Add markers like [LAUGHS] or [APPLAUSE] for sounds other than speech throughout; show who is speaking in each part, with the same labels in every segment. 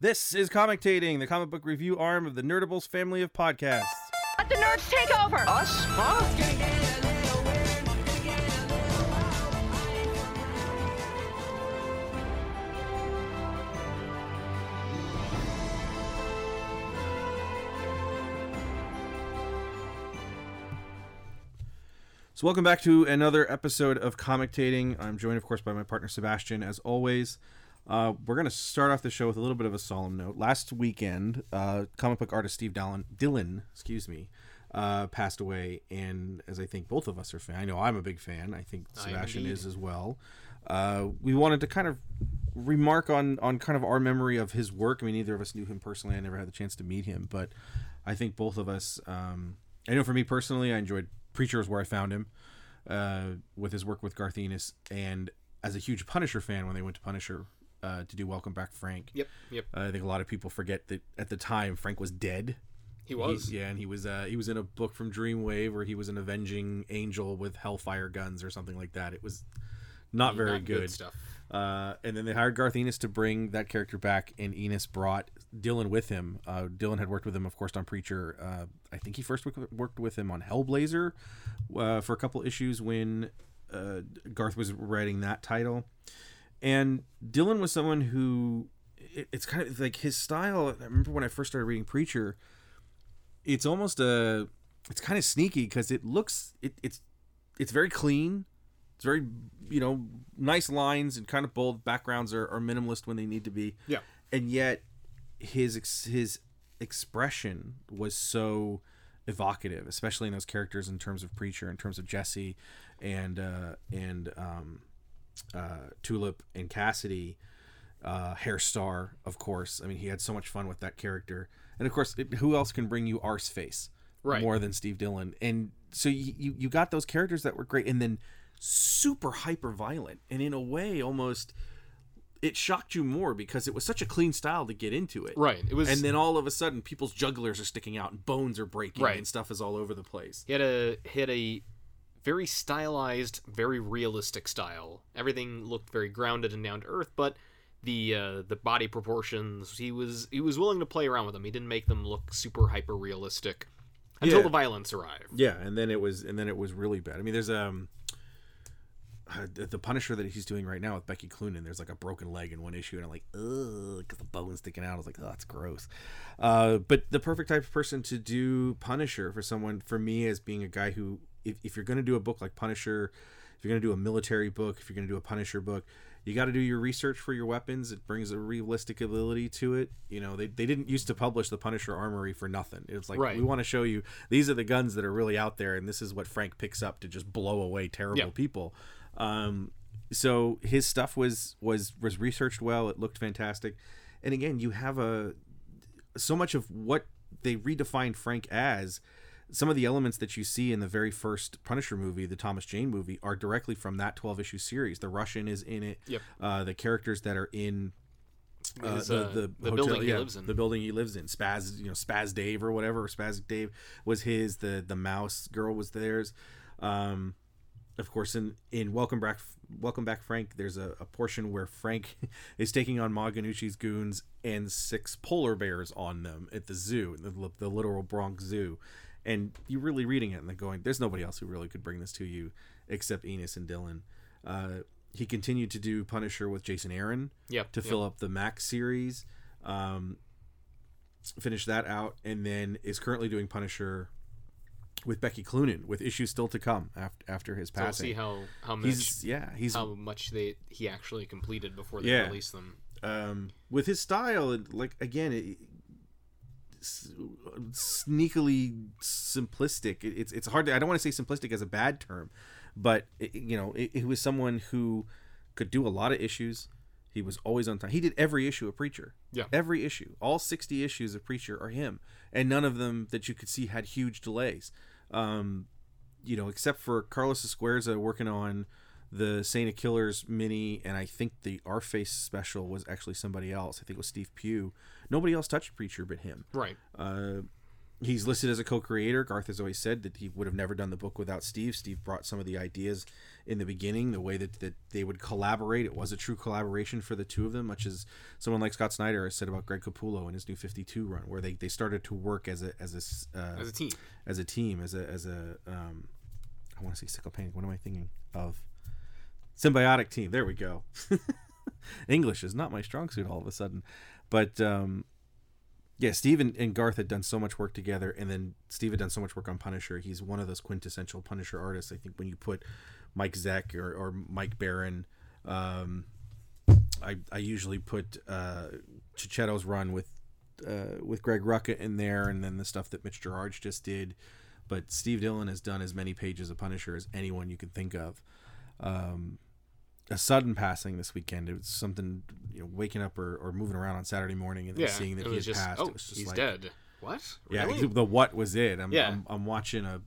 Speaker 1: This is Commentating, the comic book review arm of the Nerdables family of podcasts.
Speaker 2: Let the nerds take over.
Speaker 3: Us? Huh?
Speaker 1: So, welcome back to another episode of Commentating. I'm joined, of course, by my partner Sebastian, as always. Uh, we're going to start off the show with a little bit of a solemn note. Last weekend, uh, comic book artist Steve Dallin, Dillon, excuse me, uh, passed away, and as I think both of us are fan, I know I'm a big fan. I think Sebastian
Speaker 3: indeed.
Speaker 1: is as well. Uh, we wanted to kind of remark on on kind of our memory of his work. I mean, neither of us knew him personally. I never had the chance to meet him, but I think both of us. Um, I know for me personally, I enjoyed Preacher is where I found him uh, with his work with Garth Ennis, and as a huge Punisher fan, when they went to Punisher uh, to do Welcome Back, Frank.
Speaker 3: Yep, yep.
Speaker 1: Uh, I think a lot of people forget that at the time Frank was dead.
Speaker 3: He was.
Speaker 1: He- yeah, and he was uh, he was in a book from Dreamwave where he was an avenging angel with hellfire guns or something like that. It was not very
Speaker 3: Not
Speaker 1: good.
Speaker 3: stuff.
Speaker 1: Uh, and then they hired Garth Ennis to bring that character back, and Ennis brought Dillon with him. Uh, Dillon had worked with him, of course, on Preacher. Uh, I think he first worked- worked with him on Hellblazer uh, for a couple issues when uh, Garth was writing that title. And Dillon was someone who it, it's kind of like his style. I remember when I first started reading Preacher, it's almost a it's kind of sneaky because it looks it, it's it's very clean. It's very you know nice lines and kind of bold. Backgrounds are, are minimalist when they need to be.
Speaker 3: Yeah.
Speaker 1: and yet his ex- his expression was so evocative, especially in those characters in terms of Preacher, in terms of Jesse, and uh, and um, uh, Tulip and Cassidy, uh, Hairstar, of course. I mean, he had so much fun with that character, and of course, it, who else can bring you Arse Face
Speaker 3: Right.
Speaker 1: more than Steve Dillon? And so you, you you got those characters that were great, and then super hyper violent, and in a way, almost it shocked you more because it was such a clean style to get into it.
Speaker 3: Right. It was.
Speaker 1: And then all of a sudden, people's jugglers are sticking out and bones are breaking
Speaker 3: Right.
Speaker 1: and stuff is all over the place.
Speaker 3: he had a he had a very stylized, very realistic style. Everything looked very grounded and down to earth, but the uh, the body proportions he was he was willing to play around with them. He didn't make them look super hyper realistic until
Speaker 1: Yeah.
Speaker 3: the violence arrived.
Speaker 1: Yeah, and then it was and then it was really bad. I mean, there's um uh, the the Punisher that he's doing right now with Becky Cloonan. There's like a broken leg in one issue, and I'm like, ugh, because the bone's sticking out. I was like, oh, that's gross. Uh, but the perfect type of person to do Punisher for someone for me as being a guy who, if, if you're going to do a book like Punisher, if you're going to do a military book, if you're going to do a Punisher book, you got to do your research for your weapons. It brings a realistic ability to it. You know, they, they didn't used to publish the Punisher Armory for nothing. It's like
Speaker 3: Right.
Speaker 1: we want to show you these are the guns that are really out there, and this is what Frank picks up to just blow away terrible people. Um, so his stuff was was was researched well. It looked fantastic, and again, you have a so much of what they redefined Frank as. Some of the elements that you see in the very first Punisher movie, the Thomas Jane movie, are directly from that 12 issue series. The Russian is in it.
Speaker 3: Yep.
Speaker 1: Uh, the characters that are in uh,
Speaker 3: His,
Speaker 1: the,
Speaker 3: uh,
Speaker 1: the,
Speaker 3: the
Speaker 1: hotel-
Speaker 3: building he
Speaker 1: yeah,
Speaker 3: lives in.
Speaker 1: The building he lives in. Spaz, you know, Spaz Dave or whatever. Or Spaz Dave was his. The the mouse girl was theirs. Um, of course, in in Welcome Back, Welcome Back, Frank. There's a, a portion where Frank [LAUGHS] is taking on Ma Gnucci's goons and six polar bears on them at the zoo, the, the literal Bronx Zoo, and you're really reading it and then going, "There's nobody else who really could bring this to you except Ennis and Dillon." Uh, he continued to do Punisher with Jason Aaron
Speaker 3: Yep.
Speaker 1: to
Speaker 3: yep.
Speaker 1: fill up the Max series. Um, finish that out, and then is currently doing Punisher with Becky Cloonan, with issues still to come after after his
Speaker 3: So we'll see how how much
Speaker 1: he's yeah, he's
Speaker 3: how much they he actually completed before they
Speaker 1: Yeah.
Speaker 3: released them.
Speaker 1: um, with his style. Like again, it, sneakily simplistic. It, it's it's hard to. I don't want to say simplistic as a bad term, but it, you know, it, it was someone who could do a lot of issues. He was always on time. He did every issue of Preacher.
Speaker 3: Yeah.
Speaker 1: Every issue. All 60 issues of Preacher are him. And none of them that you could see had huge delays. Um, you know, except for Carlos Ezquerra working on the Saint of Killers mini, and I think the Arse Face special was actually somebody else. I think it was Steve Pugh. Nobody else touched Preacher but him.
Speaker 3: Right.
Speaker 1: Uh, he's listed as a co-creator. Garth has always said that he would have never done the book without Steve. Steve brought some of the ideas in the beginning, the way that, that they would collaborate. It was a true collaboration for the two of them, much as someone like Scott Snyder has said about Greg Capullo in his new 52 run, where they, they started to work as a as a uh,
Speaker 3: as a team.
Speaker 1: as a team, as a as a um, I want to say sickle painting. What am I thinking of? Symbiotic team. There we go. [LAUGHS] English is not my strong suit all of a sudden, but um, yeah, Steve and, and Garth had done so much work together, and then Steve had done so much work on Punisher. He's one of those quintessential Punisher artists. I think when you put Mike Zeck or, or Mike Baron, um, I, I usually put uh, Checchetto's run with uh, with Greg Rucka in there, and then the stuff that Mitch Gerads just did. But Steve Dillon has done as many pages of Punisher as anyone you can think of. Um, a sudden passing this weekend. It was something, you know, waking up or, or moving around on Saturday morning and then
Speaker 3: Yeah,
Speaker 1: seeing that he had
Speaker 3: just
Speaker 1: passed.
Speaker 3: oh
Speaker 1: it was just
Speaker 3: he's
Speaker 1: like,
Speaker 3: dead. What? Really?
Speaker 1: Yeah, the what was it? I'm,
Speaker 3: Yeah.
Speaker 1: I'm I'm watching a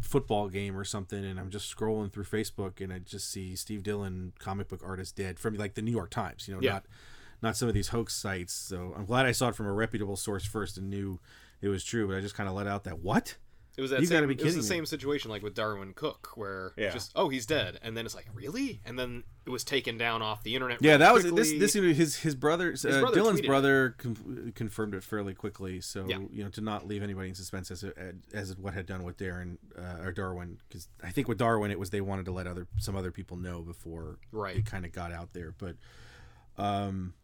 Speaker 1: football game or something, and I'm just scrolling through Facebook, and I just see Steve Dillon, comic book artist, dead from like the New York Times. You know,
Speaker 3: Yeah.
Speaker 1: not not some of these hoax sites. So I'm glad I saw it from a reputable source first and knew it was true. But I just kind of let out that what?
Speaker 3: It was that
Speaker 1: You
Speaker 3: same,
Speaker 1: gotta be
Speaker 3: it was the
Speaker 1: me.
Speaker 3: same situation like with Darwyn Cooke, where
Speaker 1: Yeah.
Speaker 3: just oh he's dead, and then it's like really, and then it was taken down off the internet.
Speaker 1: Yeah,
Speaker 3: really
Speaker 1: that was
Speaker 3: quickly.
Speaker 1: this. This his his brother, uh,
Speaker 3: brother
Speaker 1: Dillon's
Speaker 3: tweeted
Speaker 1: brother, con- confirmed it fairly quickly. So
Speaker 3: Yeah.
Speaker 1: you know, to not leave anybody in suspense as as what had done with Darren uh, or Darwyn, because I think with Darwyn it was they wanted to let other some other people know before
Speaker 3: Right.
Speaker 1: it kind of got out there. But um,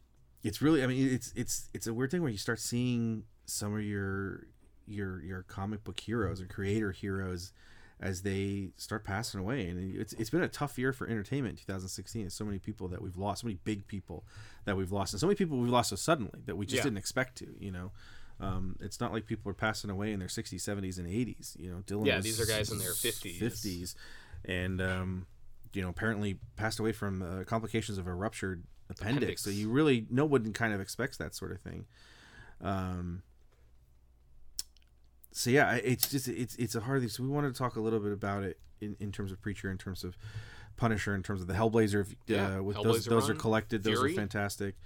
Speaker 1: it's really, I mean, it's it's it's a weird thing where you start seeing some of your your your comic book heroes and creator heroes as they start passing away and it's it's been a tough year for entertainment 2016 there's so many people that we've lost so many big people that we've lost and so many people we've lost so suddenly that we just
Speaker 3: Yeah.
Speaker 1: didn't expect to you know um, it's not like people are passing away in their 60s 70s and 80s you know Dillon
Speaker 3: Yeah, these are guys in their 50s.
Speaker 1: 50s and um, you know apparently passed away from uh, complications of a ruptured appendix.
Speaker 3: Appendix.
Speaker 1: so you really no one kind of expects that sort of thing um, so yeah, it's just it's it's a hard thing. So we wanted to talk a little bit about it in, in terms of Preacher, in terms of Punisher, in terms of the Hellblazer. Uh,
Speaker 3: Yeah,
Speaker 1: with those
Speaker 3: Hellblazer
Speaker 1: those are collected. Those
Speaker 3: Fury.
Speaker 1: are fantastic.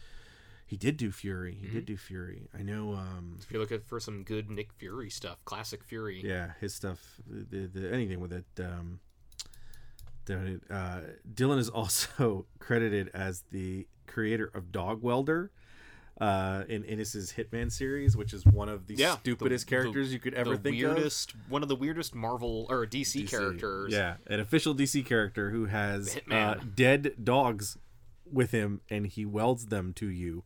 Speaker 1: He did do Fury. He
Speaker 3: Mm-hmm.
Speaker 1: did do Fury. I know. Um,
Speaker 3: If you're looking for some good Nick Fury stuff, classic Fury.
Speaker 1: yeah, his stuff. The, the anything with it. Um, uh, Dillon is also [LAUGHS] credited as the creator of Dog Welder. Uh, in Ennis's Hitman series, which is one of the
Speaker 3: Yeah,
Speaker 1: stupidest
Speaker 3: the-
Speaker 1: characters you could ever
Speaker 3: the
Speaker 1: think of.
Speaker 3: weirdest, one of the weirdest Marvel or DC,
Speaker 1: DC.
Speaker 3: characters.
Speaker 1: Yeah, an official DC character who has uh, dead dogs with him, and he welds them to you.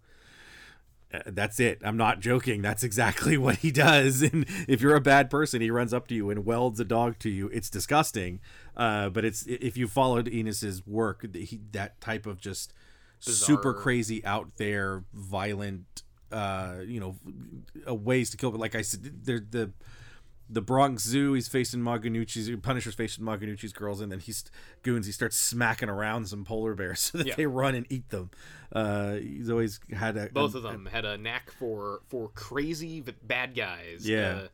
Speaker 1: Uh, that's it. I'm not joking. That's exactly [LAUGHS] what he does. And if you're a bad person, he runs up to you and welds a dog to you. It's disgusting. Uh, but it's if you followed Ennis's work, he, that type of just super crazy, out there, violent, uh, you know, uh, ways to kill. But like I said, there the the Bronx Zoo. He's facing Ma Gnucci's Punisher's facing Ma Gnucci's girls, and then he's goons. He starts smacking around some polar bears [LAUGHS] so that
Speaker 3: Yeah.
Speaker 1: they run and eat them. Uh, he's always had a
Speaker 3: Both
Speaker 1: a-
Speaker 3: of them had a knack for for crazy bad guys.
Speaker 1: Yeah.
Speaker 3: Uh,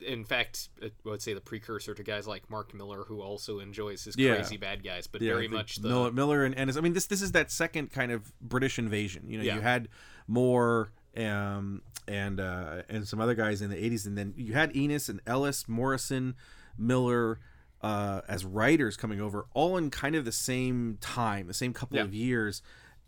Speaker 3: in fact, I would say the precursor to guys like Mark Millar, who also enjoys his
Speaker 1: Yeah.
Speaker 3: crazy bad guys, but
Speaker 1: yeah,
Speaker 3: very much the
Speaker 1: Millar, Millar and Ennis. I mean, this this is that second kind of British invasion. You know,
Speaker 3: Yeah.
Speaker 1: you had Moore um, and uh, and some other guys in the '80s, and then you had Ennis and Ellis, Morrison, Millar. Uh, as writers coming over, all in kind of the same time, the same couple of years,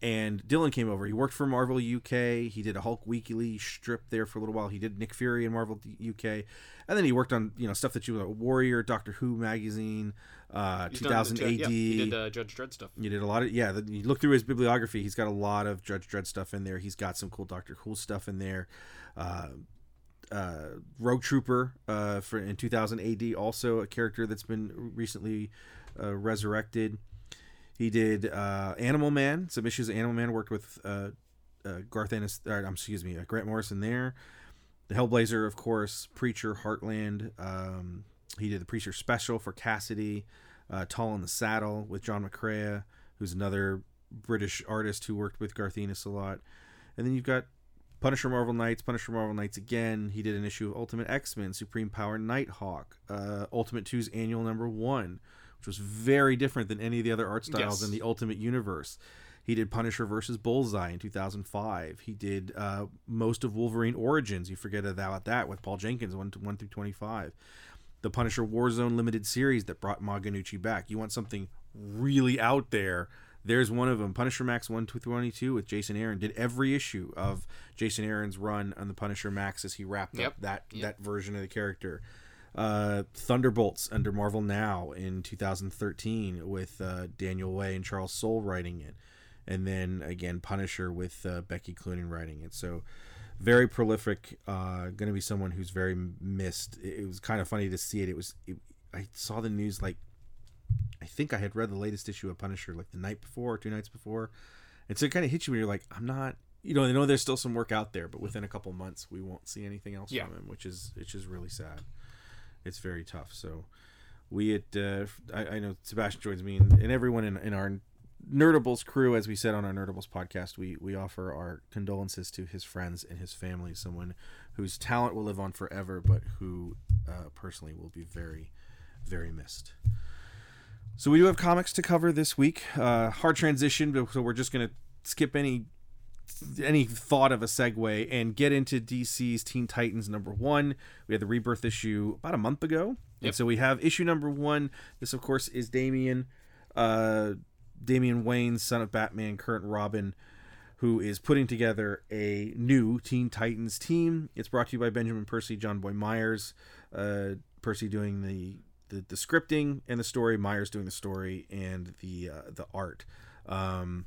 Speaker 1: and Dillon came over. He worked for Marvel UK. He did a Hulk Weekly strip there for a little while. He did Nick Fury in Marvel UK, and then he worked on you know stuff that you know Warrior, Doctor Who magazine, uh,
Speaker 3: he's
Speaker 1: 2000
Speaker 3: done
Speaker 1: AD.
Speaker 3: yeah, he did uh, Judge Dredd stuff.
Speaker 1: You did a lot of yeah. The, you look through his bibliography; he's got a lot of Judge Dredd stuff in there. He's got some cool Doctor Cool stuff in there. Uh, uh, Rogue Trooper uh, for in 2000 AD, also a character that's been recently uh, resurrected. He did uh, Animal Man, some issues of Animal Man. Worked with uh, uh, Garth Ennis, or, um, excuse me, uh, Grant Morrison there. The Hellblazer, of course, Preacher, Heartland. Um, he did the Preacher special for Cassidy. Uh, Tall in the Saddle with John McCrea, who's another British artist who worked with Garth Ennis a lot. And then you've got Punisher Marvel Knights, Punisher Marvel Knights again. He did an issue of Ultimate X Men, Supreme Power Nighthawk, uh, Ultimate 2's annual number one, which was very different than any of the other art styles
Speaker 3: Yes.
Speaker 1: in the Ultimate Universe. He did Punisher versus Bullseye in 2005. He did uh, most of Wolverine Origins. You forget about that with Paul Jenkins, 1, 1 through 25. The Punisher Warzone limited series that brought Ma Gnucci back. You want something really out there. There's one of them. Punisher Max 1 through 22 with Jason Aaron. Did every issue of Jason Aaron's run on the Punisher Max as he wrapped
Speaker 3: Yep.
Speaker 1: up that,
Speaker 3: Yep.
Speaker 1: that version of the character uh, Thunderbolts under Marvel Now in 2013 with uh, Daniel Way and Charles Soule writing it, and then again Punisher with uh, Becky Cloonan writing it. So very prolific. Uh, going to be someone who's very missed. It, it was kind of funny to see it. It was. It, I saw the news like I think I had read the latest issue of Punisher like the night before or two nights before, and so it kind of hits you when you're like, I'm not. You know, I know there's still some work out there, but within a couple months, we won't see anything else
Speaker 3: Yeah.
Speaker 1: from him, which is which is really sad it's very tough. So we at uh, I, I know Sebastian joins me and, and everyone in, in our Nerdables crew, as we said on our Nerdables podcast, we we offer our condolences to his friends and his family. Someone whose talent will live on forever, but who uh, personally will be very, very missed. So we do have comics to cover this week. Uh, hard transition, so we're just gonna skip any any thought of a segue and get into DC's Teen Titans number one. We had the rebirth issue about a month ago. And so we have issue number one. This, of course, is Damian, uh, Damian Wayne, son of Batman, current Robin, who is putting together a new Teen Titans team. It's brought to you by Benjamin Percy, Jonboy Meyers. Uh, Percy doing the, the, the scripting and the story, Meyers doing the story and the uh, the art. Um,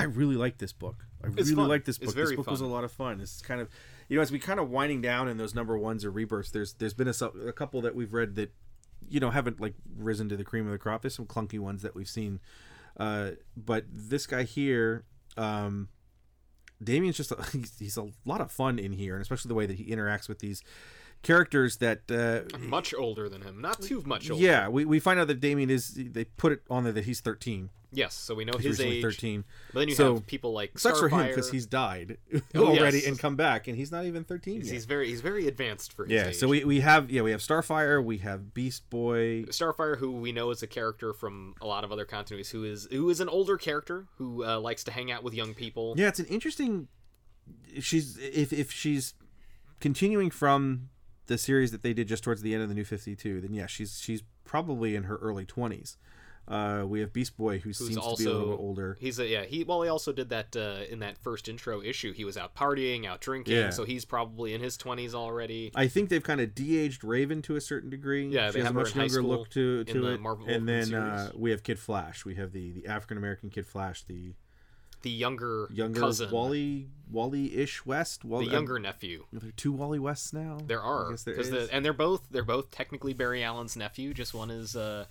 Speaker 1: I really like this book. I
Speaker 3: It's
Speaker 1: really like this book. This book was a lot of fun. It's kind of, you know, as we kind of winding down in those number ones or rebirths. There's there's been a, a couple that we've read that, you know, haven't like risen to the cream of the crop. There's some clunky ones that we've seen, uh, but this guy here, um, Damian's just a, [LAUGHS] he's, he's a lot of fun in here, and especially the way that he interacts with these characters that uh,
Speaker 3: Much older than him, not too much older.
Speaker 1: yeah we, we find out that Damian is they put it on there that he's 13
Speaker 3: Yes, so we know
Speaker 1: he's
Speaker 3: his age.
Speaker 1: 13
Speaker 3: But then you
Speaker 1: So,
Speaker 3: have people like
Speaker 1: sucks for him
Speaker 3: Starfire.
Speaker 1: because he's died [LAUGHS]
Speaker 3: Oh,
Speaker 1: already
Speaker 3: yes.
Speaker 1: and come back and he's not even 13
Speaker 3: he's,
Speaker 1: yet
Speaker 3: he's very he's very advanced for his
Speaker 1: yeah
Speaker 3: age.
Speaker 1: so we, we have yeah we have starfire we have beast boy
Speaker 3: Starfire, who we know is a character from a lot of other continuities, who is who is an older character who uh, likes to hang out with young people.
Speaker 1: yeah it's an interesting she's if, if she's continuing from the series that they did just towards the end of the new 52 then yeah she's she's probably in her early 20s uh, we have beast boy who
Speaker 3: Who's
Speaker 1: seems
Speaker 3: also
Speaker 1: to be a little bit older
Speaker 3: He's a yeah. He well, he also did that uh, in that first intro issue. He was out partying, out drinking,
Speaker 1: Yeah.
Speaker 3: so he's probably in his twenties already.
Speaker 1: I think they've kind of de-aged Raven to a certain degree.
Speaker 3: Yeah,
Speaker 1: she has a much younger look to
Speaker 3: in
Speaker 1: to
Speaker 3: the
Speaker 1: it.
Speaker 3: Marvel
Speaker 1: and then uh, we have Kid Flash. We have the the African American Kid Flash, the
Speaker 3: The younger
Speaker 1: younger
Speaker 3: cousin,
Speaker 1: Wally Wally ish West.
Speaker 3: the
Speaker 1: Wally,
Speaker 3: younger nephew.
Speaker 1: There are there two Wally Wests now?
Speaker 3: There are because the and they're both they're both technically Barry Allen's nephew. Just one is uh,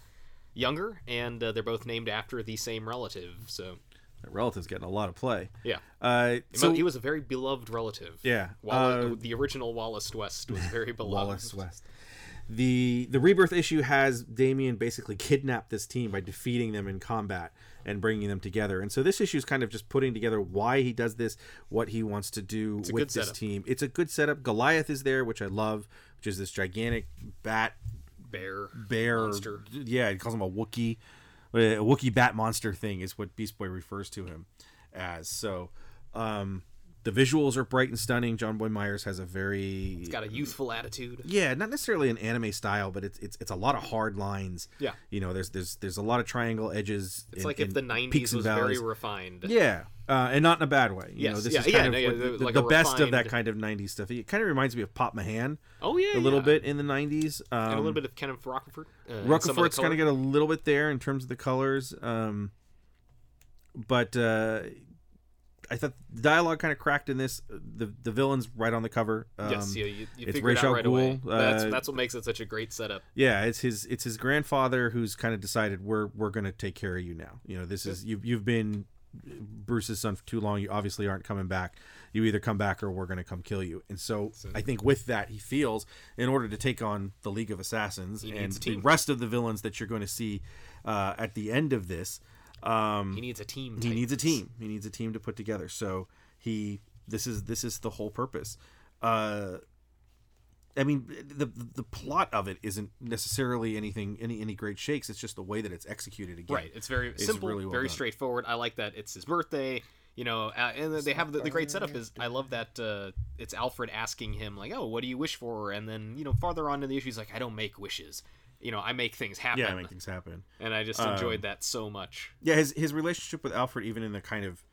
Speaker 3: younger, and uh, they're both named after the same relative. So
Speaker 1: That relative's getting a lot of play.
Speaker 3: yeah,
Speaker 1: Uh,
Speaker 3: so
Speaker 1: so
Speaker 3: he was a very beloved relative.
Speaker 1: yeah,
Speaker 3: Wall-
Speaker 1: uh,
Speaker 3: the original Wallace West was very [LAUGHS] beloved.
Speaker 1: Wallace West. The the rebirth issue has Damian basically kidnapped this team by defeating them in combat and bringing them together. And so this issue is kind of just putting together why he does this, what he wants to do with this
Speaker 3: setup.
Speaker 1: team. It's a good setup. Goliath is there, which I love, which is this gigantic bat
Speaker 3: Bear
Speaker 1: bear.
Speaker 3: monster.
Speaker 1: Yeah, he calls him a Wookie. A Wookie bat monster thing is what Beast Boy refers to him as. So, um, the visuals are bright and stunning. Jonboy Meyers has a very
Speaker 3: It's got a youthful attitude.
Speaker 1: yeah, not necessarily an anime style, but it's it's it's a lot of hard lines.
Speaker 3: Yeah.
Speaker 1: you know, there's there's there's a lot of triangle edges.
Speaker 3: It's
Speaker 1: and-
Speaker 3: like if the
Speaker 1: peaks
Speaker 3: '90s
Speaker 1: and
Speaker 3: was very refined.
Speaker 1: Yeah, uh, and not in a bad way. You know, this
Speaker 3: yeah,
Speaker 1: is
Speaker 3: yeah,
Speaker 1: kind of
Speaker 3: no, yeah,
Speaker 1: the,
Speaker 3: like
Speaker 1: the best of that kind of '90s stuff. It kind of reminds me of Pop Mhan
Speaker 3: Oh yeah,
Speaker 1: a little
Speaker 3: yeah.
Speaker 1: bit in the '90s. Um,
Speaker 3: and a little bit of Kenneth Rocafort. Uh, of
Speaker 1: kind of got a little bit there in terms of the colors, um, but uh, I thought the dialogue kind of cracked in this. The the villain's right on the cover. Um,
Speaker 3: yes, yeah, you, you
Speaker 1: it's
Speaker 3: figure it out
Speaker 1: al
Speaker 3: right away.
Speaker 1: Ghul,
Speaker 3: that's
Speaker 1: uh,
Speaker 3: that's what makes it such a great setup.
Speaker 1: Yeah, it's his it's his grandfather who's kind of decided we're we're gonna take care of you now. You know, this is you've you've been Bruce's son for too long. You obviously aren't coming back. You either come back or we're gonna come kill you. And so, I think with that, he feels in order to take on the League of Assassins and the rest of the villains that you're going to see uh, at the end of this, um,
Speaker 3: He needs a team.
Speaker 1: he needs a team. He needs a team to put together. So he this is this is the whole purpose. Uh, I mean, the the plot of it isn't necessarily anything any any great shakes. It's just the way that it's executed. Again,
Speaker 3: Right. It's very simple,
Speaker 1: really well
Speaker 3: very
Speaker 1: done.
Speaker 3: straightforward. I like that it's his birthday. You know, uh, and they have the, the great setup is I love that uh, it's Alfred asking him like, "Oh, what do you wish for?" And then you know, farther on in the issue, he's like, "I don't make wishes. You know, I make things happen."
Speaker 1: Yeah, I make things happen. [LAUGHS]
Speaker 3: and I just
Speaker 1: Um,
Speaker 3: enjoyed that so much.
Speaker 1: Yeah, his his relationship with Alfred, even in the kind of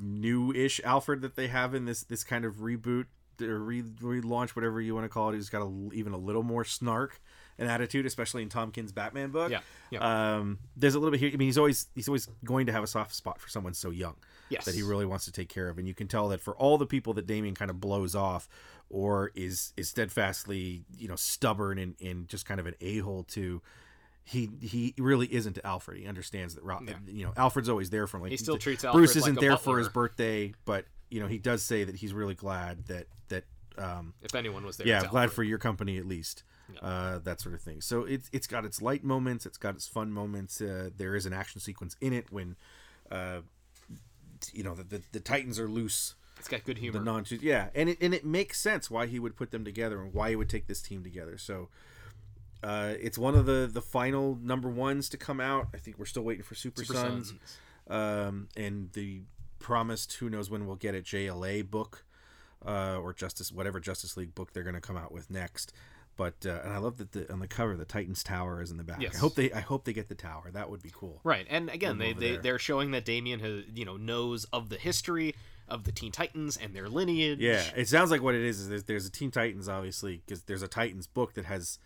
Speaker 1: new-ish Alfred that they have in this this kind of reboot or re- relaunch, whatever you want to call it, he's got a, even a little more snark and attitude, especially in Tom King's Batman book.
Speaker 3: Yeah, yeah.
Speaker 1: Um, there's a little bit here. I mean, he's always he's always going to have a soft spot for someone so young.
Speaker 3: Yes.
Speaker 1: that he really wants to take care of, and you can tell that for all the people that Damian kind of blows off, or is is steadfastly you know stubborn and, and just kind of an a hole to. He he really isn't to Alfred. He understands that Ro-
Speaker 3: Yeah.
Speaker 1: you know Alfred's always there for him. Like
Speaker 3: He still treats Alfred Bruce
Speaker 1: isn't
Speaker 3: a
Speaker 1: there for his birthday, but you know he does say that he's really glad that that um,
Speaker 3: If anyone was there,
Speaker 1: yeah, glad
Speaker 3: Alfred.
Speaker 1: for your company at least. Uh, that sort of thing. So it's it's got its light moments, it's got its fun moments. Uh, there is an action sequence in it when, uh, you know, the, the the Titans are loose.
Speaker 3: It's got good humor.
Speaker 1: The non yeah, and it and it makes sense why he would put them together and why he would take this team together. So. Uh, it's one of the the final number ones to come out. I think we're still waiting for Super,
Speaker 3: Super
Speaker 1: Sons
Speaker 3: Sons.
Speaker 1: um, and the promised who knows when we'll get a JLA book uh, or Justice whatever Justice League book they're going to come out with next. But uh, and I love that the on the cover the Titans Tower is in the back.
Speaker 3: Yes.
Speaker 1: I hope they I hope they get the tower. That would be cool.
Speaker 3: Right, and again, they, they
Speaker 1: there.
Speaker 3: they're showing that Damian has you know knows of the history of the Teen Titans and their lineage.
Speaker 1: Yeah, it sounds like what it is is there's, there's a Teen Titans obviously because there's a Titans book that has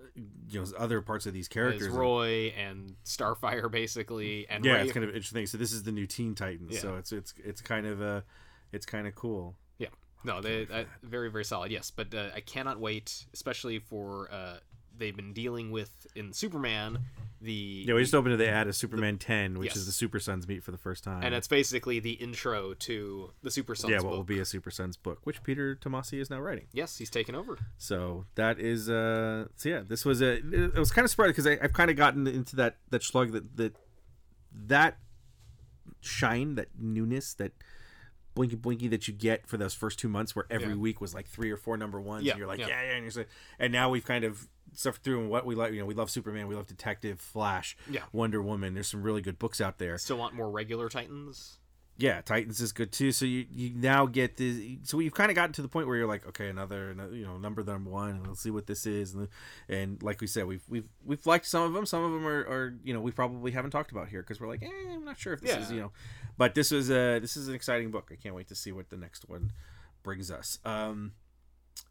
Speaker 1: uh, you know other parts of these characters.
Speaker 3: There's Roy and Starfire basically, and
Speaker 1: yeah,
Speaker 3: Ray-
Speaker 1: it's kind of interesting. So this is the new Teen Titans.
Speaker 3: Yeah.
Speaker 1: So it's it's it's kind of uh it's kind of cool.
Speaker 3: Yeah. No, they uh, very very solid. Yes, but uh, I cannot wait, especially for uh, they've been dealing with in Superman the
Speaker 1: Yeah, we just opened to the ad of Superman 10, which
Speaker 3: Yes.
Speaker 1: is the Super Sons meet for the first time.
Speaker 3: and it's basically the intro to the Super Sons
Speaker 1: yeah, what
Speaker 3: book.
Speaker 1: will be a Super Sons book, which Peter Tomasi is now writing.
Speaker 3: Yes, he's taken over.
Speaker 1: So that is, uh, so yeah, this was a, it was kind of surprising because I've kind of gotten into that that slug that that that shine, that newness, that blinky blinky that you get for those first two months, where every
Speaker 3: Yeah.
Speaker 1: week was like three or four number ones.
Speaker 3: Yeah,
Speaker 1: and you're like,
Speaker 3: yeah.
Speaker 1: yeah, yeah, and, you're so, and now we've kind of suffered through and what we like. You know, we love Superman, we love Detective, Flash,
Speaker 3: Yeah.
Speaker 1: Wonder Woman. There's some really good books out there.
Speaker 3: Still want more regular Titans?
Speaker 1: Yeah, Titans is good too. So you you now get the so you've kind of gotten to the point where you're like, okay, another, another you know number number one, and let's see what this is. And, and like we said, we've we've we've liked some of them. Some of them are, are you know we probably haven't talked about here because we're like, eh, I'm not sure if this
Speaker 3: Yeah.
Speaker 1: is you know. But this was a this is an exciting book. I can't wait to see what the next one brings us. Um,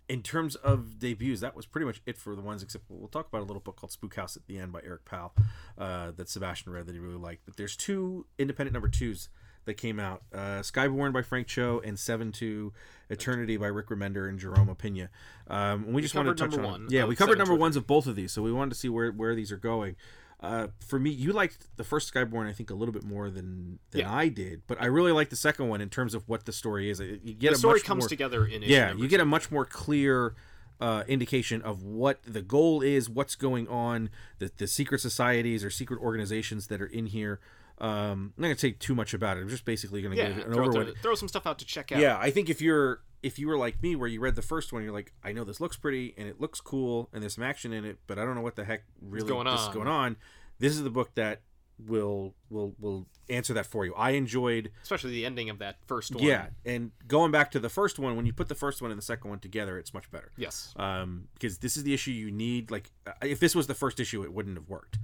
Speaker 1: in terms of debuts, that was pretty much it for the ones. Except we'll talk about a little book called Spook House at the end by Eric Powell uh, that Sebastian read that he really liked. But there's two independent number twos that came out: uh, Skyborn by Frank Cho and Seven to Eternity by Rick Remender and Jerome Pena. Um, and we just wanted to touch on
Speaker 3: one
Speaker 1: yeah, we covered number ones of both of these, so we wanted to see where where these are going. Uh, for me, you liked the first Skyborn, I think, a little bit more than than
Speaker 3: Yeah.
Speaker 1: I did, but I really like the second one in terms of what the story is. You get
Speaker 3: The story comes
Speaker 1: more,
Speaker 3: together in
Speaker 1: yeah you get a much more clear uh, indication of what the goal is what's going on the, the secret societies or secret organizations that are in here um, i'm not going to say too much about it i'm just basically going to
Speaker 3: Yeah,
Speaker 1: give an
Speaker 3: throw,
Speaker 1: overview
Speaker 3: throw some stuff out to check out.
Speaker 1: yeah i think if you're if you were like me where you read the first one you're like i know this looks pretty and it looks cool and there's some action in it but i don't know what the heck really
Speaker 3: going
Speaker 1: is going on this is the book that will will will answer that for you i enjoyed
Speaker 3: especially the ending of that first one.
Speaker 1: yeah, and going back to the first one, when you put the first one and the second one together, it's much better.
Speaker 3: Yes.
Speaker 1: Um, because this is the issue you need. Like, uh, if this was the first issue, it wouldn't have worked.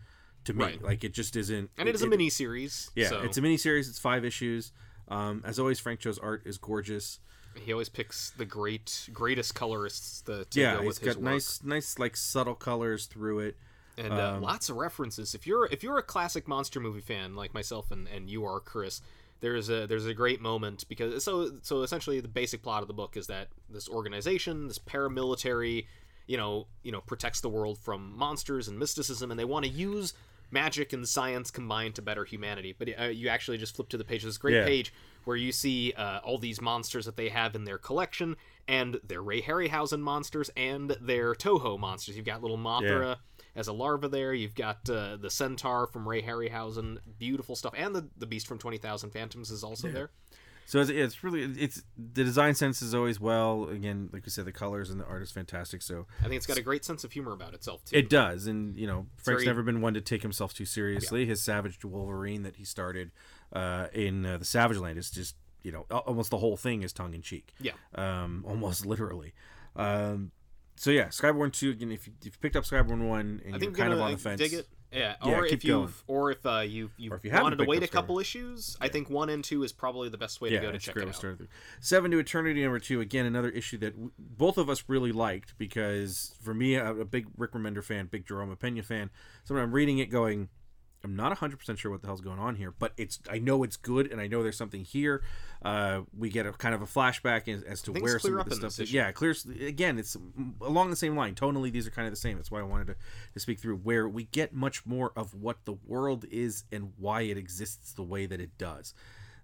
Speaker 1: To me,
Speaker 3: Right.
Speaker 1: like it just isn't.
Speaker 3: And it is a mini series.
Speaker 1: Yeah,
Speaker 3: so
Speaker 1: it's a mini series. It's five issues. Um, as always, Frank Cho's art is gorgeous.
Speaker 3: He always picks the great, greatest colorists to, to
Speaker 1: Yeah,
Speaker 3: go with his
Speaker 1: got
Speaker 3: work.
Speaker 1: nice, nice like subtle colors through it.
Speaker 3: and uh,
Speaker 1: um,
Speaker 3: lots of references. If you're if you're a classic monster movie fan like myself and, and you are Chris, there's a there's a great moment because so so essentially the basic plot of the book is that this organization, this paramilitary, you know you know protects the world from monsters and mysticism, and they want to use magic and science combined to better humanity. But uh, you actually just flip to the page. This great
Speaker 1: Yeah.
Speaker 3: page where you see uh, all these monsters that they have in their collection, and their Ray Harryhausen monsters and their Toho monsters. You've got little Mothra as a larva there. You've got uh, the centaur from Ray Harryhausen, beautiful stuff, and the the beast from Twenty Thousand Fathoms is also there.
Speaker 1: So it's, it's really it's the design sense is always well. Again, like we said, the colors and the art is fantastic. So
Speaker 3: I think it's got a great sense of humor about itself too.
Speaker 1: it does, and you know, Frank's
Speaker 3: very-
Speaker 1: never been one to take himself too seriously. His Savage Wolverine that he started uh, in uh, the Savage Land is just you know almost the whole thing is tongue in cheek.
Speaker 3: Yeah.
Speaker 1: um, almost [LAUGHS] literally. Um, so yeah, Skyborn two. Again, if you, if you picked up Skyborn one and you're kind of on the fence,
Speaker 3: dig it. Yeah,
Speaker 1: Yeah,
Speaker 3: or if or if uh, you you
Speaker 1: Or if you
Speaker 3: wanted to wait a couple issues, I think one and two is probably the best way
Speaker 1: yeah,
Speaker 3: to go to check it out.
Speaker 1: Seven to Eternity number two. Again, another issue that w- both of us really liked because for me, a, a big Rick Remender fan, big Jerome Pena fan. So when I'm reading it, going, I'm not 100% sure what the hell's going on here, but it's I know it's good and I know there's something here. Uh, we get a kind of a flashback as, as to
Speaker 3: Things
Speaker 1: where some of the stuff is. Yeah, clears again. It's along the same line. Tonally, these are kind of the same. That's why I wanted to, to speak through where we get much more of what the world is and why it exists the way that it does.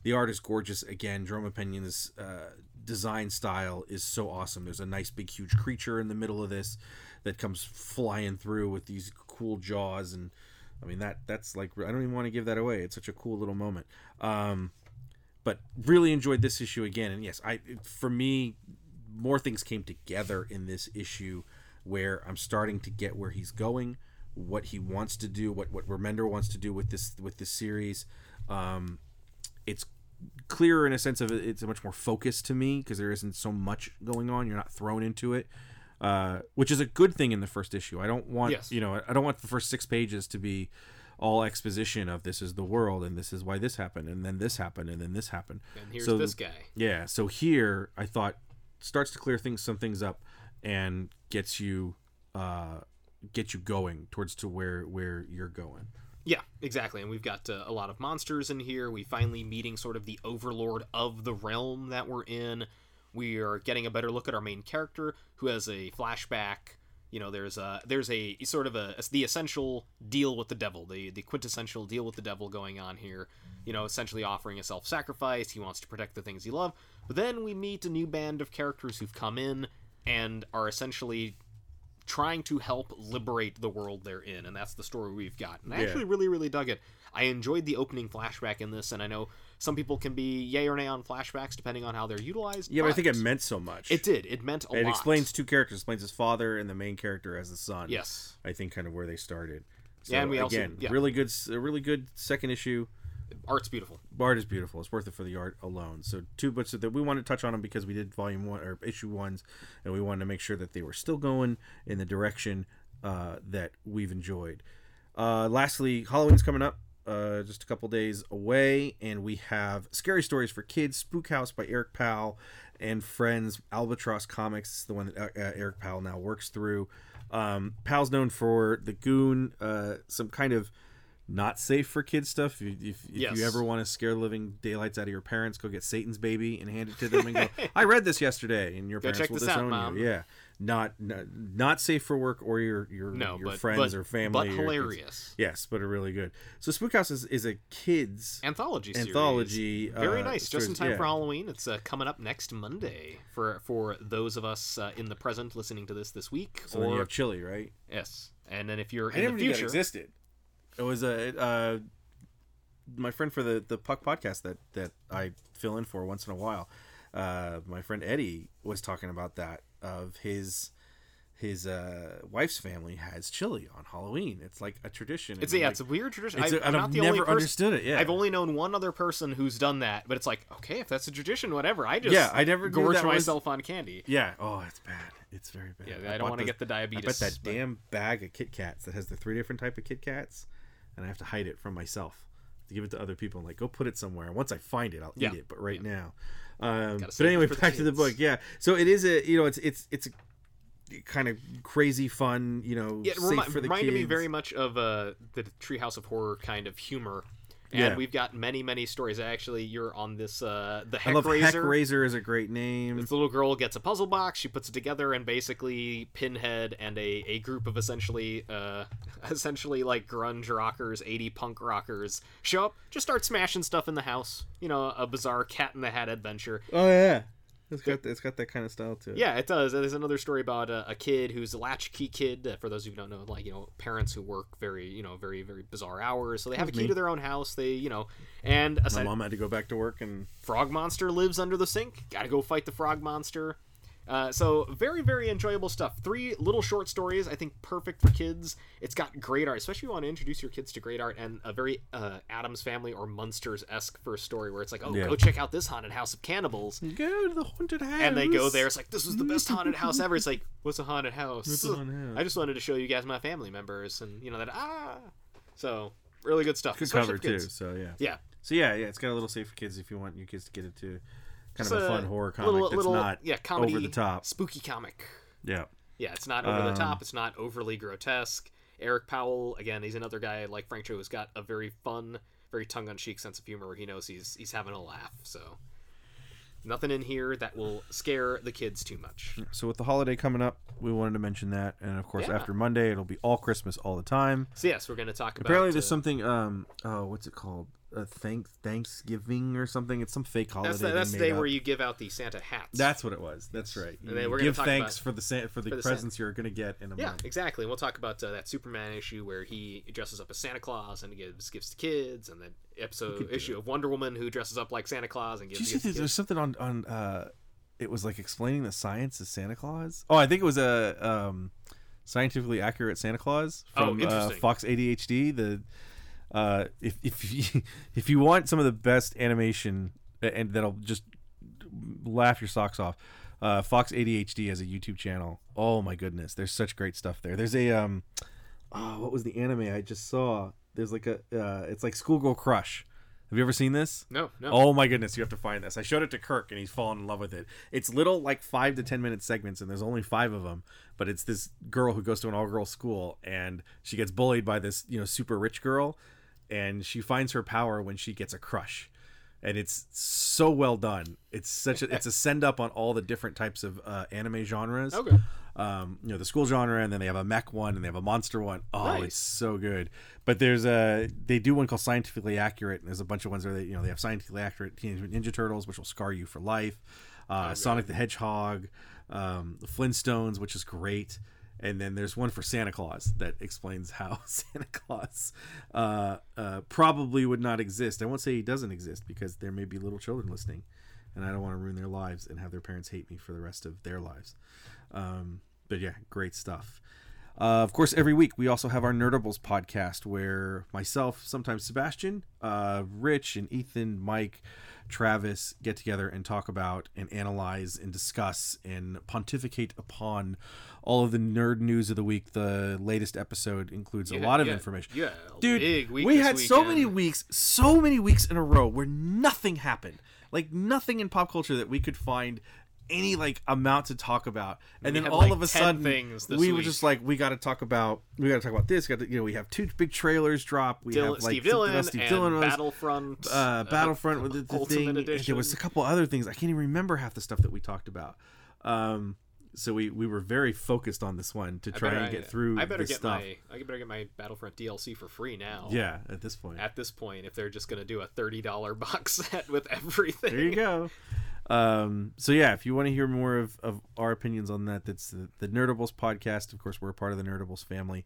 Speaker 1: The art is gorgeous. Again, Jerome Penion's uh, design style is so awesome. There's a nice big huge creature in the middle of this that comes flying through with these cool jaws and I mean that that's like I don't even want to give that away. It's such a cool little moment. Um, but really enjoyed this issue again. And yes, I for me more things came together in this issue where I'm starting to get where he's going, what he wants to do, what what Remender wants to do with this with this series. Um, it's clearer in a sense of it- it's much more focused to me because there isn't so much going on. You're not thrown into it, uh, which is a good thing in the first issue. I don't want
Speaker 3: Yes.
Speaker 1: you know I don't want the first six pages to be all exposition of this is the world and this is why this happened and then this happened and then this happened.
Speaker 3: And here's
Speaker 1: So-
Speaker 3: this guy.
Speaker 1: Yeah, so here I thought starts to clear things some things up and gets you uh get you going towards to where where you're going.
Speaker 3: Yeah, exactly. And we've got uh, a lot of monsters in here. We finally meeting sort of the overlord of the realm that we're in. We are getting a better look at our main character, who has a flashback. You know, there's a there's a sort of a the essential deal with the devil, the the quintessential deal with the devil going on here. You know, essentially offering a self-sacrifice. He wants to protect the things he loves. But then we meet a new band of characters who've come in and are essentially trying to help liberate the world they're in, and that's the story we've got. And I
Speaker 1: Yeah.
Speaker 3: actually really, really dug it. I enjoyed the opening flashback in this, and I know some people can be yay or nay on flashbacks depending on how they're utilized.
Speaker 1: Yeah, but I think it meant so much.
Speaker 3: it did. It meant a
Speaker 1: it
Speaker 3: lot.
Speaker 1: It explains two characters, explains his father and the main character as the son.
Speaker 3: Yes,
Speaker 1: I think kind of where they started. So,
Speaker 3: Yeah, and we also-
Speaker 1: again
Speaker 3: yeah.
Speaker 1: really good, a really good second issue.
Speaker 3: art's beautiful.
Speaker 1: Art is beautiful. It's worth it for the art alone. So two books that we want to touch on them because we did volume one or issue ones, and we wanted to make sure that they were still going in the direction uh, that we've enjoyed. Uh, lastly, Halloween's coming up. Uh, just a couple days away, and we have Scary Stories for Kids, Spook House by Eric Powell and friends. Albatross Comics, is the one that uh, uh, Eric Powell now works through. Um, Powell's known for the Goon, uh, some kind of not safe for kids stuff. If, if, if
Speaker 3: Yes.
Speaker 1: you ever want to scare the living daylights out of your parents, go get Satan's Baby and hand it to them and go, [LAUGHS] "I read this yesterday," and your
Speaker 3: Go
Speaker 1: parents will
Speaker 3: out,
Speaker 1: disown
Speaker 3: Mom.
Speaker 1: you. Yeah, not, not not safe for work or your your
Speaker 3: No,
Speaker 1: your
Speaker 3: but
Speaker 1: friends
Speaker 3: but,
Speaker 1: or family.
Speaker 3: but
Speaker 1: or kids.
Speaker 3: hilarious.
Speaker 1: Yes, but are really good. So Spook House is, is a kids
Speaker 3: Anthology series.
Speaker 1: anthology.
Speaker 3: Very
Speaker 1: uh,
Speaker 3: nice. Just in time
Speaker 1: yeah.
Speaker 3: for Halloween. It's uh, coming up next Monday for for those of us uh, in the present listening to this this week.
Speaker 1: So then you have chili, right?
Speaker 3: yes, and then if you're
Speaker 1: I
Speaker 3: in
Speaker 1: never
Speaker 3: the
Speaker 1: knew that
Speaker 3: future,
Speaker 1: existed. It was a uh, my friend for the the Puck podcast that that I fill in for once in a while. Uh, my friend Eddie was talking about that of his his uh, wife's family has chili on Halloween. It's like a tradition.
Speaker 3: It's yeah,
Speaker 1: I'm
Speaker 3: it's a weird tradition. I,
Speaker 1: a-
Speaker 3: I'm not
Speaker 1: I've
Speaker 3: the
Speaker 1: never
Speaker 3: only person.
Speaker 1: understood it. Yeah,
Speaker 3: I've only known one other person who's done that, but it's like, okay, if that's a tradition, whatever. I just
Speaker 1: Yeah, I never
Speaker 3: gorge
Speaker 1: that was-
Speaker 3: myself on candy.
Speaker 1: yeah. Oh, it's bad. It's very bad.
Speaker 3: Yeah, I don't want to get the
Speaker 1: I
Speaker 3: diabetes.
Speaker 1: bet that
Speaker 3: but-
Speaker 1: damn bag of Kit Kats that has the three different type of Kit Kats, and I have to hide it from myself to give it to other people. And like, go put it somewhere. Once I find it, I'll
Speaker 3: Yeah.
Speaker 1: eat it. But right now, um, but anyway, back to the book. Yeah, so it is a you know it's it's it's a kind of crazy fun you know
Speaker 3: Yeah, it
Speaker 1: safe
Speaker 3: remi-
Speaker 1: for the
Speaker 3: reminded
Speaker 1: kids.
Speaker 3: me very much of uh, the Treehouse of Horror kind of humor. And
Speaker 1: Yeah.
Speaker 3: we've got many, many stories. Actually, you're on this uh, the
Speaker 1: I
Speaker 3: Heck
Speaker 1: love
Speaker 3: Razor.
Speaker 1: Heck Razor is a great name.
Speaker 3: This little girl gets a puzzle box. She puts it together, and basically, Pinhead and a, a group of essentially, uh, [LAUGHS] essentially like grunge rockers, 80 punk rockers show up, just start smashing stuff in the house. You know, a bizarre Cat in the Hat adventure.
Speaker 1: Oh yeah. It's got it's got that kind of style to it.
Speaker 3: Yeah, it does. There's another story about a, a kid who's a latchkey kid. Uh, for those of you who don't know, like you know, parents who work very, you know, very very bizarre hours. So they have a key
Speaker 1: me.
Speaker 3: to their own house. They, you know, and
Speaker 1: My mom had to go back to work and
Speaker 3: frog monster lives under the sink. Got to go fight the frog monster. Uh, so very very enjoyable stuff. Three little short stories. I think perfect for kids. It's got great art, especially if you want to introduce your kids to great art and a very uh, Addams Family or Munsters esque first story where it's like, oh,
Speaker 1: Yeah.
Speaker 3: go check out this haunted house of cannibals.
Speaker 1: go to the haunted house.
Speaker 3: and they go there. It's like this is the best haunted house ever. It's like what's a haunted house?
Speaker 1: What's a haunted house?
Speaker 3: I just wanted to show you guys my family members, and you know that ah. So really good stuff.
Speaker 1: Good cover too. So yeah.
Speaker 3: Yeah,
Speaker 1: So yeah, yeah, it's got a little safe for kids if you want your kids to get it to kind of a fun horror comic
Speaker 3: little,
Speaker 1: that's
Speaker 3: little,
Speaker 1: not
Speaker 3: yeah comedy,
Speaker 1: over the top.
Speaker 3: spooky comic.
Speaker 1: Yeah.
Speaker 3: Yeah, it's not over the
Speaker 1: Um,
Speaker 3: top. It's not overly grotesque. Eric Powell, again, he's another guy like Frank Cho who's got a very fun, very tongue-in-cheek sense of humor. Where he knows he's he's having a laugh. So nothing in here that will scare the kids too much.
Speaker 1: So with the holiday coming up, we wanted to mention that, and of course
Speaker 3: Yeah.
Speaker 1: after Monday, it'll be all Christmas all the time.
Speaker 3: So yes, we're going to talk about.
Speaker 1: Apparently, there's
Speaker 3: uh,
Speaker 1: something. Um. Oh, what's it called? Uh, thank Thanksgiving or something. It's some fake holiday.
Speaker 3: That's the, that's the day
Speaker 1: up.
Speaker 3: where you give out the Santa hats.
Speaker 1: That's what it was. That's right.
Speaker 3: And
Speaker 1: You
Speaker 3: then we're gonna
Speaker 1: give
Speaker 3: talk
Speaker 1: thanks for the for the
Speaker 3: for the Santa-
Speaker 1: presents you're gonna get in a
Speaker 3: Yeah,
Speaker 1: month.
Speaker 3: exactly. And we'll talk about uh, that Superman issue where he dresses up as Santa Claus and gives gifts to kids, and then episode issue of Wonder Woman who dresses up like Santa Claus and
Speaker 1: Did
Speaker 3: gives
Speaker 1: you see
Speaker 3: gifts
Speaker 1: there's, something on on uh, it was like explaining the science of Santa Claus. Oh, I think it was a um, scientifically accurate Santa Claus
Speaker 3: Oh,
Speaker 1: from uh. Fox ADHD. The uh, if if you, [LAUGHS] if you want some of the best animation and that'll just laugh your socks off. Uh, Fox ADHD has a YouTube channel. Oh my goodness, there's such great stuff there. There's a um, oh, what was the anime I just saw? There's like a uh, it's like Schoolgirl Crush. Have you ever seen this?
Speaker 3: No, no.
Speaker 1: Oh my goodness, you have to find this. I showed it to Kirk and he's fallen in love with it. It's little like 5 to 10 minute segments and there's only 5 of them, but it's this girl who goes to an all-girl school and she gets bullied by this, you know, super rich girl and she finds her power when she gets a crush. And it's so well done. It's such a it's a send up on all the different types of uh, anime genres
Speaker 3: Okay.
Speaker 1: um, you know the school genre and then they have a mech one and they have a monster one. Oh,
Speaker 3: Nice.
Speaker 1: it's so good but there's a they do one called scientifically accurate and there's a bunch of ones where they you know they have scientifically accurate teenage ninja turtles which will scar you for life uh, sonic the hedgehog um, the flintstones which is great and then there's one for santa claus that explains how [LAUGHS] santa claus uh, uh, probably would not exist i won't say he doesn't exist because there may be little children listening and i don't want to ruin their lives and have their parents hate me for the rest of their lives um, but yeah, great stuff. Uh, of course, every week we also have our Nerdables podcast where myself, sometimes Sebastian, uh, Rich, and Ethan, Mike, Travis get together and talk about and analyze and discuss and pontificate upon all of the nerd news of the week. The latest episode includes a lot of
Speaker 3: yeah,
Speaker 1: information.
Speaker 3: Yeah,
Speaker 1: Dude, we had so many weeks, so many weeks in a row where nothing happened. Like nothing in pop culture that we could find any like amount to talk about. And
Speaker 3: We
Speaker 1: then all
Speaker 3: like,
Speaker 1: of a sudden
Speaker 3: things
Speaker 1: we were just like we got to talk about we got to talk about this, got to, you know, we have two big trailers drop. We
Speaker 3: Dillon,
Speaker 1: have like
Speaker 3: Steve Dillon
Speaker 1: Steve
Speaker 3: and
Speaker 1: Dillon was,
Speaker 3: Battlefront.
Speaker 1: uh, Battlefront with the, the
Speaker 3: Ultimate
Speaker 1: thing. There was a couple other things. I can't even remember half the stuff that we talked about. Um so we, we were very focused on this one to try and get through
Speaker 3: I better get
Speaker 1: stuff.
Speaker 3: my I better get my Battlefront DLC for free now.
Speaker 1: Yeah, at this point.
Speaker 3: At this point, if they're just gonna do a thirty dollar box [LAUGHS] set with everything.
Speaker 1: there you go. Um, so yeah, if you want to hear more of, of our opinions on that, that's the, the Nerdables podcast. Of course, we're a part of the Nerdables family.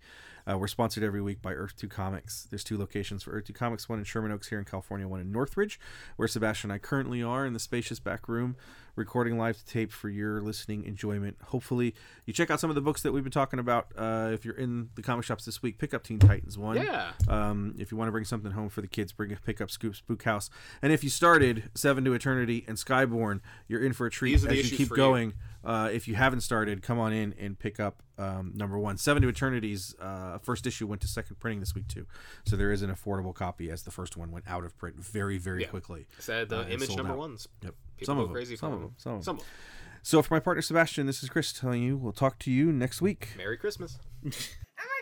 Speaker 1: Uh, we're sponsored every week by Earth Two Comics. There's two locations for Earth Two Comics: one in Sherman Oaks here in California, one in Northridge, where Sebastian and I currently are in the spacious back room, recording live to tape for your listening enjoyment. Hopefully, you check out some of the books that we've been talking about. Uh, if you're in the comic shops this week, pick up Teen Titans one.
Speaker 3: Yeah.
Speaker 1: Um, if you want to bring something home for the kids, bring a pick up Scoop Spook House. And if you started Seven to Eternity and Skyborn, you're in for a treat as you keep
Speaker 3: for you.
Speaker 1: going. Uh, if you haven't started, come on in and pick up um, number one. Seven to Eternity's uh, first issue went to second printing this week too, so there is an affordable copy as the first one went out of print very very
Speaker 3: Yeah.
Speaker 1: quickly.
Speaker 3: Said the
Speaker 1: Uh,
Speaker 3: image number
Speaker 1: out.
Speaker 3: ones.
Speaker 1: Yep.
Speaker 3: People
Speaker 1: some
Speaker 3: go
Speaker 1: of them.
Speaker 3: crazy
Speaker 1: some of them. Some of them.
Speaker 3: Some.
Speaker 1: So for my partner Sebastian, this is Chris telling you we'll talk to you next week.
Speaker 3: Merry Christmas.
Speaker 2: My [LAUGHS]